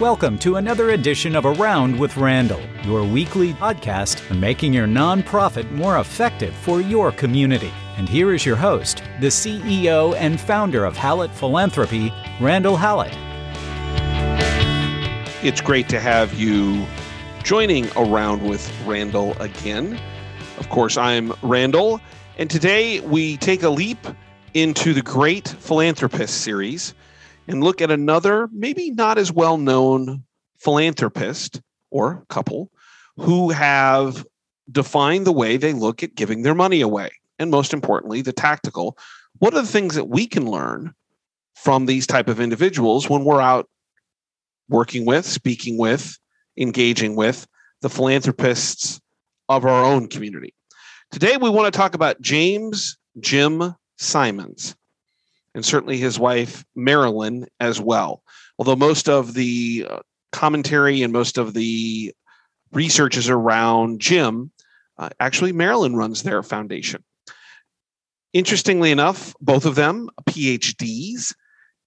Welcome to another edition of Around with Randall, your weekly podcast on making your nonprofit more effective for your community. And here is your host, the CEO and founder of Hallett Philanthropy, Randall Hallett. It's great to have you joining Around with Randall again. Of course, I'm Randall, and today we take a leap into the Great Philanthropist series and look at another, maybe not as well known philanthropist or couple who have defined the way they look at giving their money away. And most importantly, the tactical. What are the things that we can learn from these type of individuals when we're out working with, speaking with, engaging with the philanthropists of our own community? Today, we want to talk about James Jim Simons and certainly his wife Marilyn as well. Although most of the uh, commentary and most of the research is around Jim, uh, actually Marilyn runs their foundation. Interestingly enough, both of them PhDs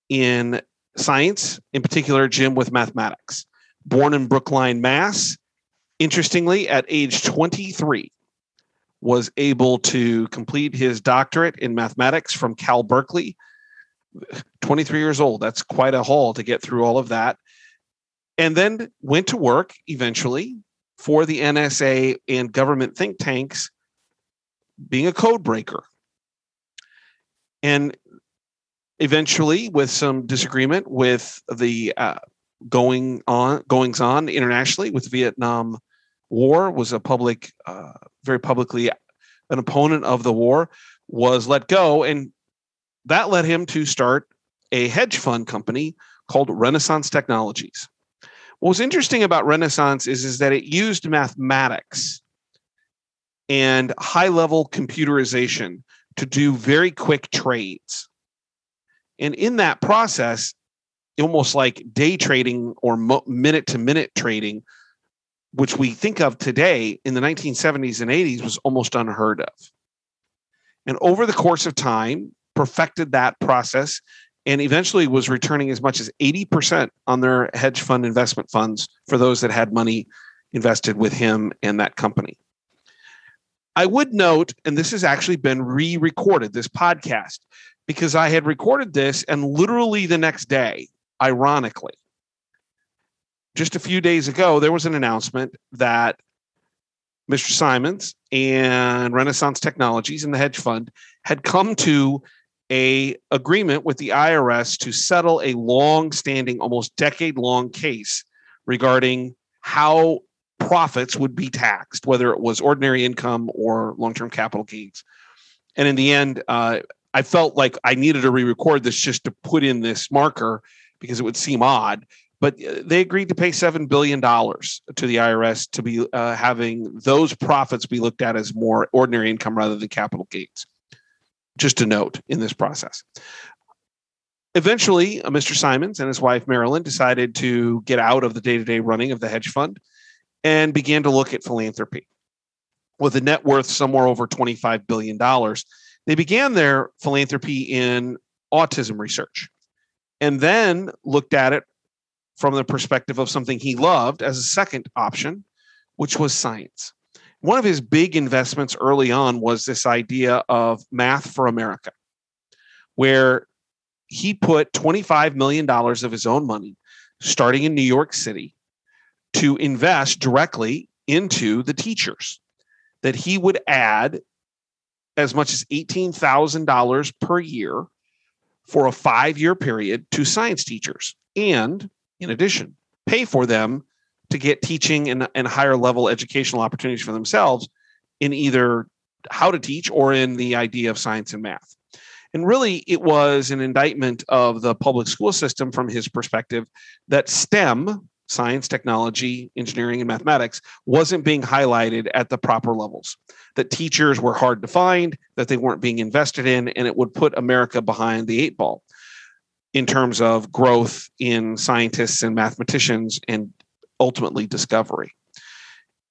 in science, in particular Jim with mathematics. Born in Brookline, Mass. Interestingly, at age 23, was able to complete his doctorate in mathematics from Cal Berkeley 23 years old. That's quite a haul to get through all of that. And then went to work eventually for the NSA and government think tanks, being a code breaker. And eventually, with some disagreement with the uh, going on goings on internationally with Vietnam War, was a public, uh, very publicly an opponent of the war, was let go and that led him to start a hedge fund company called Renaissance Technologies. What was interesting about Renaissance is, is that it used mathematics and high level computerization to do very quick trades. And in that process, almost like day trading or minute to minute trading, which we think of today in the 1970s and 80s, was almost unheard of. And over the course of time, perfected that process and eventually was returning as much as 80% on their hedge fund investment funds for those that had money invested with him and that company. I would note, and this has actually been re recorded, this podcast, because I had recorded this and literally the next day, ironically, just a few days ago, there was an announcement that Mr. Simons and Renaissance Technologies and the hedge fund had come to a agreement with the IRS to settle a long-standing, almost decade-long case regarding how profits would be taxed, whether it was ordinary income or long-term capital gains. And in the end, uh, I felt like I needed to re-record this just to put in this marker because it would seem odd. But uh, they agreed to pay seven billion dollars to the IRS to be uh, having those profits be looked at as more ordinary income rather than capital gains just a note in this process. Eventually, uh, Mr. Simons and his wife Marilyn decided to get out of the day to day running of the hedge fund and began to look at philanthropy. With a net worth somewhere over $25 billion, they began their philanthropy in autism research and then looked at it from the perspective of something he loved as a second option, which was science one of his big investments early on was this idea of Math for America, where he put $25 million of his own money, starting in New York City, to invest directly into the teachers. That he would add as much as $18,000 per year for a five year period to science teachers. And in addition, pay for them to get teaching and, and higher level educational opportunities for themselves in either how to teach or in the idea of science and math. And really, it was an indictment of the public school system from his perspective that STEM, science, technology, engineering, and mathematics, wasn't being highlighted at the proper levels. That teachers were hard to find, that they weren't being invested in, and it would put America behind the eight ball in terms of growth in scientists and mathematicians and ultimately discovery.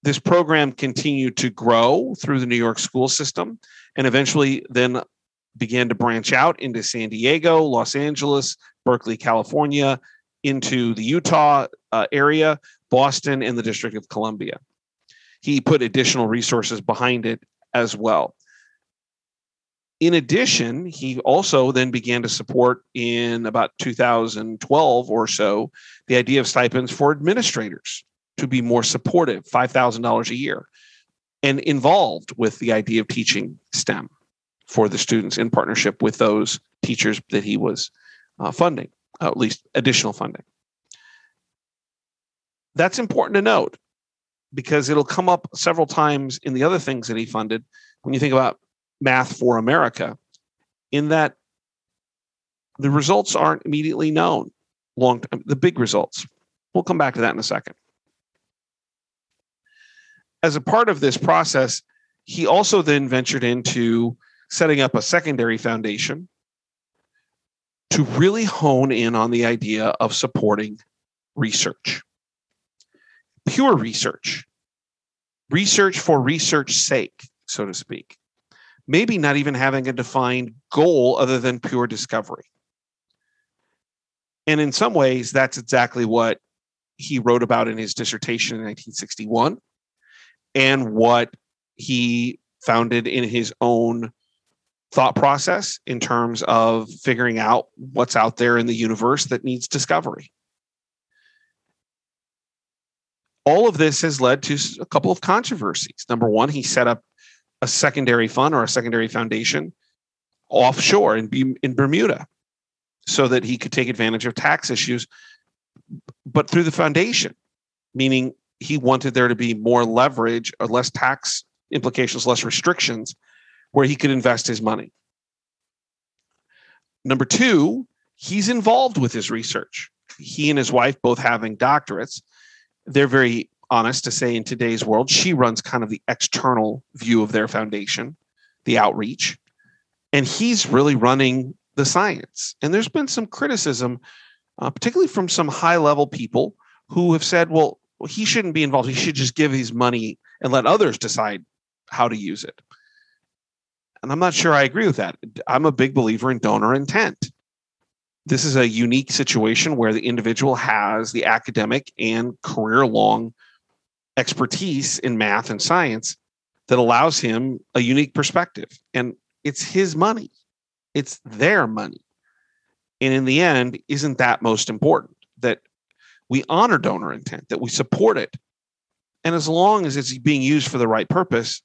This program continued to grow through the New York school system and eventually then began to branch out into San Diego, Los Angeles, Berkeley, California, into the Utah uh, area, Boston, and the District of Columbia. He put additional resources behind it as well. In addition, he also then began to support in about 2012 or so the idea of stipends for administrators to be more supportive, $5,000 a year, and involved with the idea of teaching STEM for the students in partnership with those teachers that he was uh, funding, uh, at least additional funding. That's important to note because it'll come up several times in the other things that he funded when you think about math for America, in that the results aren't immediately known. Long the big results. We'll come back to that in a second. As a part of this process, he also then ventured into setting up a secondary foundation to really hone in on the idea of supporting research. Pure research, research for research's sake, so to speak maybe not even having a defined goal other than pure discovery. And in some ways, that's exactly what he wrote about in his dissertation in 1961 and what he founded in his own thought process in terms of figuring out what's out there in the universe that needs discovery. All of this has led to a couple of controversies. Number one, he set up a secondary fund or a secondary foundation offshore in, in Bermuda so that he could take advantage of tax issues, but through the foundation, meaning he wanted there to be more leverage or less tax implications, less restrictions where he could invest his money. Number two, he's involved with his research. He and his wife both having doctorates. They're very honest to say in today's world, she runs kind of the external view of their foundation, the outreach, and he's really running the science. And there's been some criticism, uh, particularly from some high level people who have said, well, he shouldn't be involved. He should just give his money and let others decide how to use it. And I'm not sure I agree with that. I'm a big believer in donor intent this is a unique situation where the individual has the academic and career long expertise in math and science that allows him a unique perspective. And it's his money, it's their money. And in the end, isn't that most important that we honor donor intent, that we support it? And as long as it's being used for the right purpose,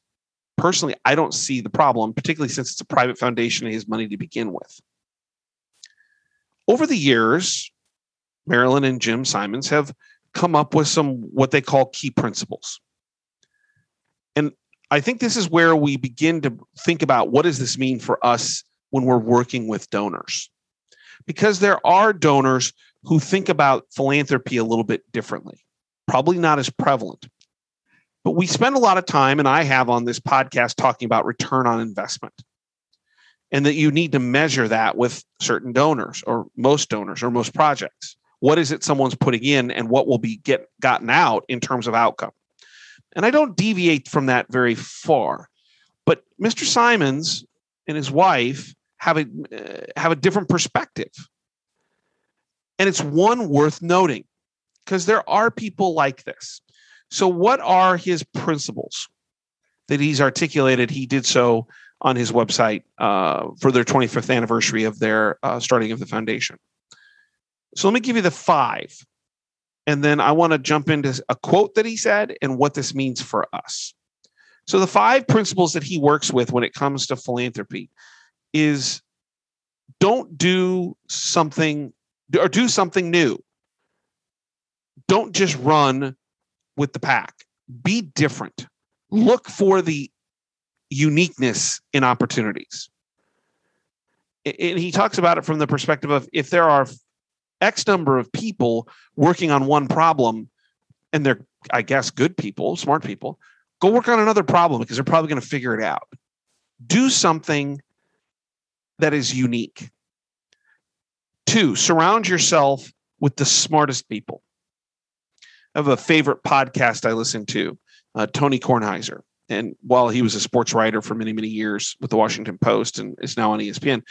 personally, I don't see the problem, particularly since it's a private foundation and his money to begin with. Over the years, Marilyn and Jim Simons have come up with some what they call key principles. And I think this is where we begin to think about what does this mean for us when we're working with donors? Because there are donors who think about philanthropy a little bit differently, probably not as prevalent. But we spend a lot of time, and I have on this podcast, talking about return on investment. And that you need to measure that with certain donors or most donors or most projects what is it someone's putting in and what will be get gotten out in terms of outcome. And i don't deviate from that very far but mr simons and his wife have a uh, have a different perspective. And it's one worth noting because there are people like this. So what are his principles that he's articulated? He did so on his website uh, for their 25th anniversary of their uh, starting of the foundation so let me give you the five. And then I want to jump into a quote that he said and what this means for us. So the five principles that he works with when it comes to philanthropy is don't do something or do something new. Don't just run with the pack. Be different. Look for the uniqueness in opportunities. And he talks about it from the perspective of if there are X number of people working on one problem, and they're, I guess, good people, smart people, go work on another problem because they're probably going to figure it out. Do something that is unique. Two, surround yourself with the smartest people. I have a favorite podcast I listen to, uh, Tony Kornheiser. And while he was a sports writer for many, many years with the Washington Post and is now on ESPN,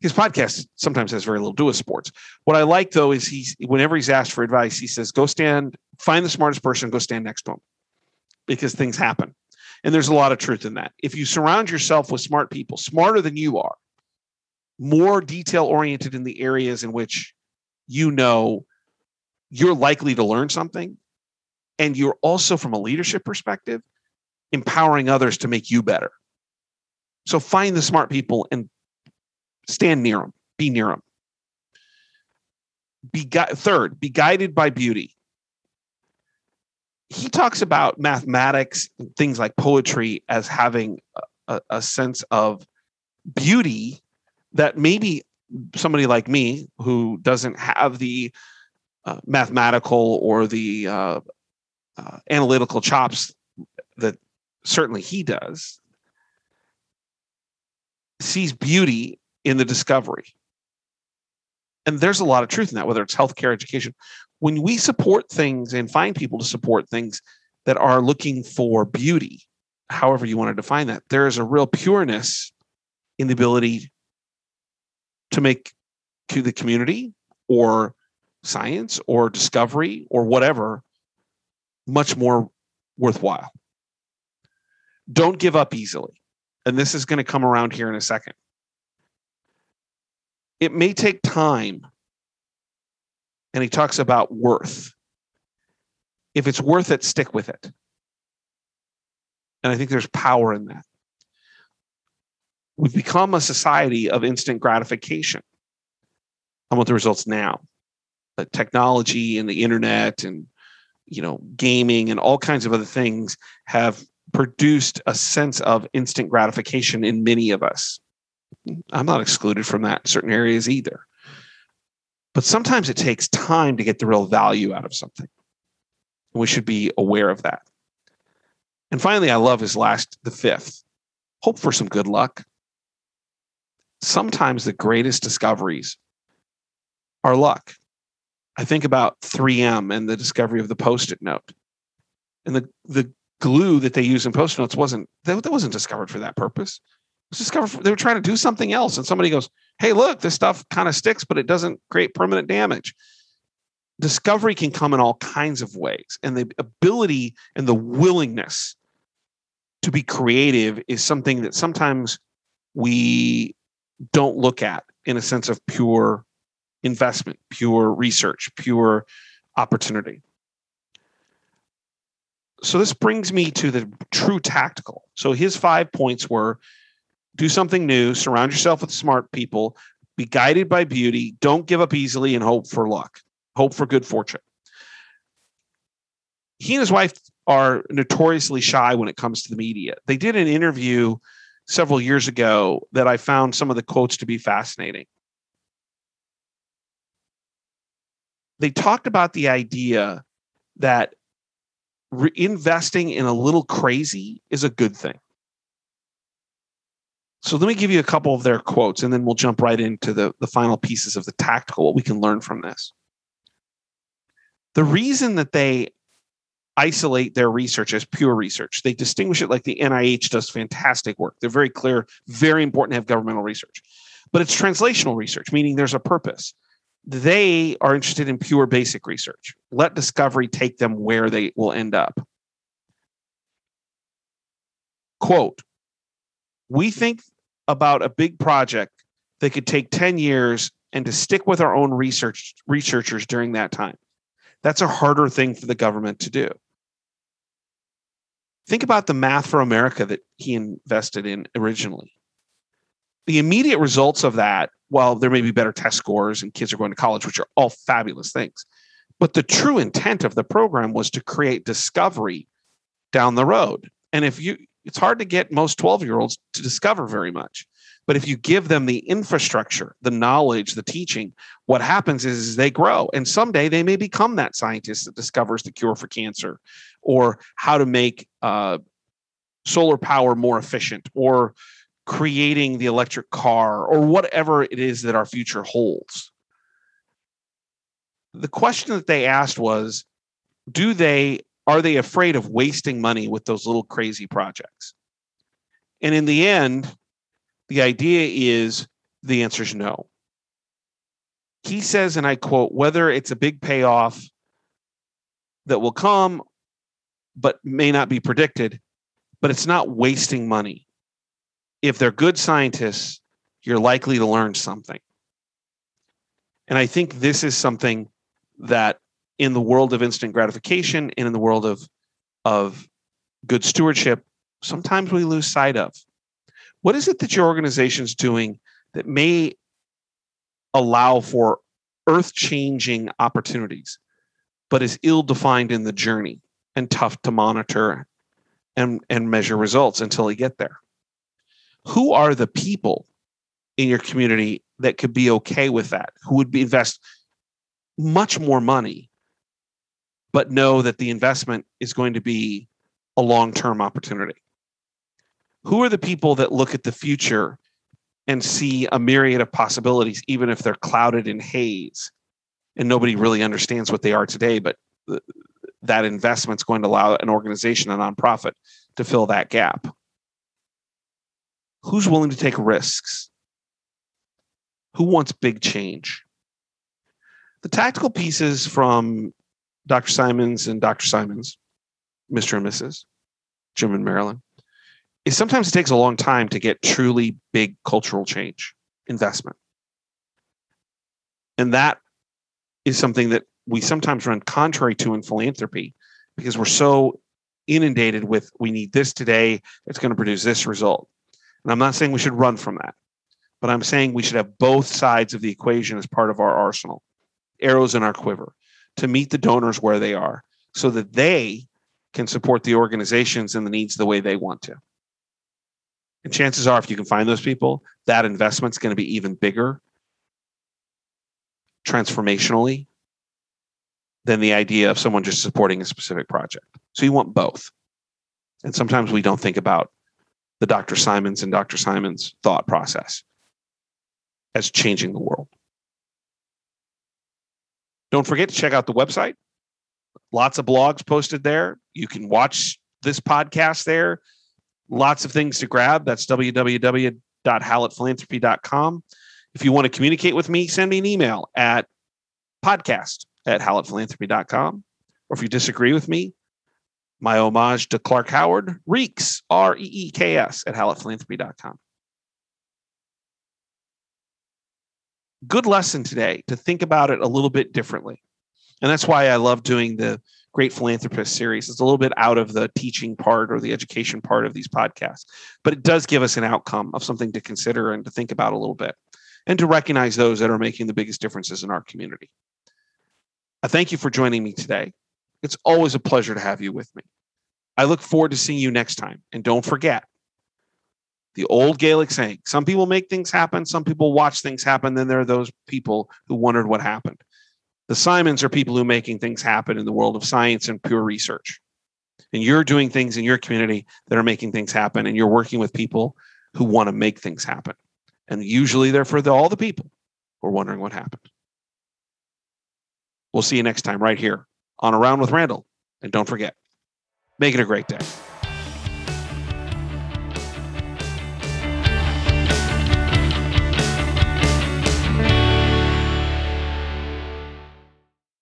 his podcast sometimes has very little to do with sports. What I like though is he's whenever he's asked for advice, he says, "Go stand, find the smartest person, go stand next to him," because things happen, and there's a lot of truth in that. If you surround yourself with smart people, smarter than you are, more detail oriented in the areas in which you know you're likely to learn something, and you're also from a leadership perspective empowering others to make you better. So find the smart people and stand near them, be near them. Be third, be guided by beauty. He talks about mathematics, things like poetry, as having a, a sense of beauty that maybe somebody like me who doesn't have the uh, mathematical or the uh, uh, analytical chops that certainly he does sees beauty in the discovery. And there's a lot of truth in that, whether it's healthcare, education. When we support things and find people to support things that are looking for beauty, however you want to define that, there is a real pureness in the ability to make to the community or science or discovery or whatever much more worthwhile. Don't give up easily. And this is going to come around here in a second it may take time. And he talks about worth. If it's worth it, stick with it. And I think there's power in that. We've become a society of instant gratification. I want the results now. The technology and the internet and you know gaming and all kinds of other things have produced a sense of instant gratification in many of us. I'm not excluded from that in certain areas either. But sometimes it takes time to get the real value out of something. We should be aware of that. And finally, I love his last, the fifth hope for some good luck. Sometimes the greatest discoveries are luck. I think about 3M and the discovery of the post it note. And the, the glue that they use in post notes wasn't that, that wasn't discovered for that purpose was discovered they were trying to do something else. And somebody goes hey look this stuff kind of sticks but it doesn't create permanent damage. Discovery can come in all kinds of ways and the ability and the willingness to be creative is something that sometimes we don't look at in a sense of pure investment pure research pure opportunity. So this brings me to the true tactical. So his five points were do something new, surround yourself with smart people, be guided by beauty, don't give up easily, and hope for luck, hope for good fortune. He and his wife are notoriously shy when it comes to the media. They did an interview several years ago that I found some of the quotes to be fascinating. They talked about the idea that re- investing in a little crazy is a good thing. So let me give you a couple of their quotes and then we'll jump right into the, the final pieces of the tactical, what we can learn from this. The reason that they isolate their research as pure research, they distinguish it like the NIH does fantastic work. They're very clear, very important to have governmental research, but it's translational research, meaning there's a purpose. They are interested in pure basic research. Let discovery take them where they will end up. Quote, we mm-hmm. think about a big project that could take 10 years and to stick with our own research researchers during that time. That's a harder thing for the government to do. Think about the Math for America that he invested in originally. The immediate results of that, while there may be better test scores and kids are going to college, which are all fabulous things, but the true intent of the program was to create discovery down the road. And if you it's hard to get most 12 year olds to discover very much. But if you give them the infrastructure, the knowledge, the teaching, what happens is, is, they grow. And someday they may become that scientist that discovers the cure for cancer or how to make uh, solar power more efficient or creating the electric car or whatever it is that our future holds. The question that they asked was do they are they afraid of wasting money with those little crazy projects? And in the end, the idea is The answer is no. He says, and I quote, whether it's a big payoff that will come but may not be predicted, but it's not wasting money. If they're good scientists, you're likely to learn something. And I think this is something that in the world of instant gratification and in the world of, of good stewardship, sometimes we lose sight of. What is it that your organization is doing that may allow for earth changing opportunities, but is ill defined in the journey and tough to monitor and, and measure results until you get there? Who are the people in your community that could be okay with that, who would be invest much more money, but know that the investment is going to be a long term opportunity? Who are the people that look at the future and see a myriad of possibilities, even if they're clouded in haze and nobody really understands what they are today? But that investment is going to allow an organization, a nonprofit, to fill that gap. Who's willing to take risks? Who wants big change? The tactical pieces from Dr. Simons and Dr. Simons, Mr. and Mrs. Jim and Marilyn, is sometimes it takes a long time to get truly big cultural change, investment. And that is something that we sometimes run contrary to in philanthropy because we're so inundated with we need this today, it's going to produce this result. And I'm not saying we should run from that, but I'm saying we should have both sides of the equation as part of our arsenal, arrows in our quiver to meet the donors where they are so that they can support the organizations and the needs the way they want to. And chances are, if you can find those people, that investment's going to be even bigger transformationally than the idea of someone just supporting a specific project. So you want both. And sometimes we don't think about the Dr. Simons and Dr. Simons thought process as changing the world. Don't forget to check out the website. Lots of blogs posted there. You can watch this podcast there. Lots of things to grab. That's www.hallettphilanthropy.com. If you want to communicate with me, send me an email at podcast at hallettphilanthropy.com. Or if you disagree with me, my homage to Clark Howard, Reeks, R E E K S, at hallettphilanthropy.com. Good lesson today to think about it a little bit differently. And that's why I love doing the Great Philanthropist series. It's a little bit out of the teaching part or the education part of these podcasts, but it does give us an outcome of something to consider and to think about a little bit and to recognize those that are making the biggest differences in our community. I thank you for joining me today. It's always a pleasure to have you with me. I look forward to seeing you next time. And don't forget the old Gaelic saying some people make things happen, some people watch things happen, then there are those people who wondered what happened. The Simons are people who are making things happen in the world of science and pure research. And you're doing things in your community that are making things happen, and you're working with people who want to make things happen. And usually they're for the, all the people who are wondering what happened. We'll see you next time right here on Around with Randall. And don't forget, make it a great day.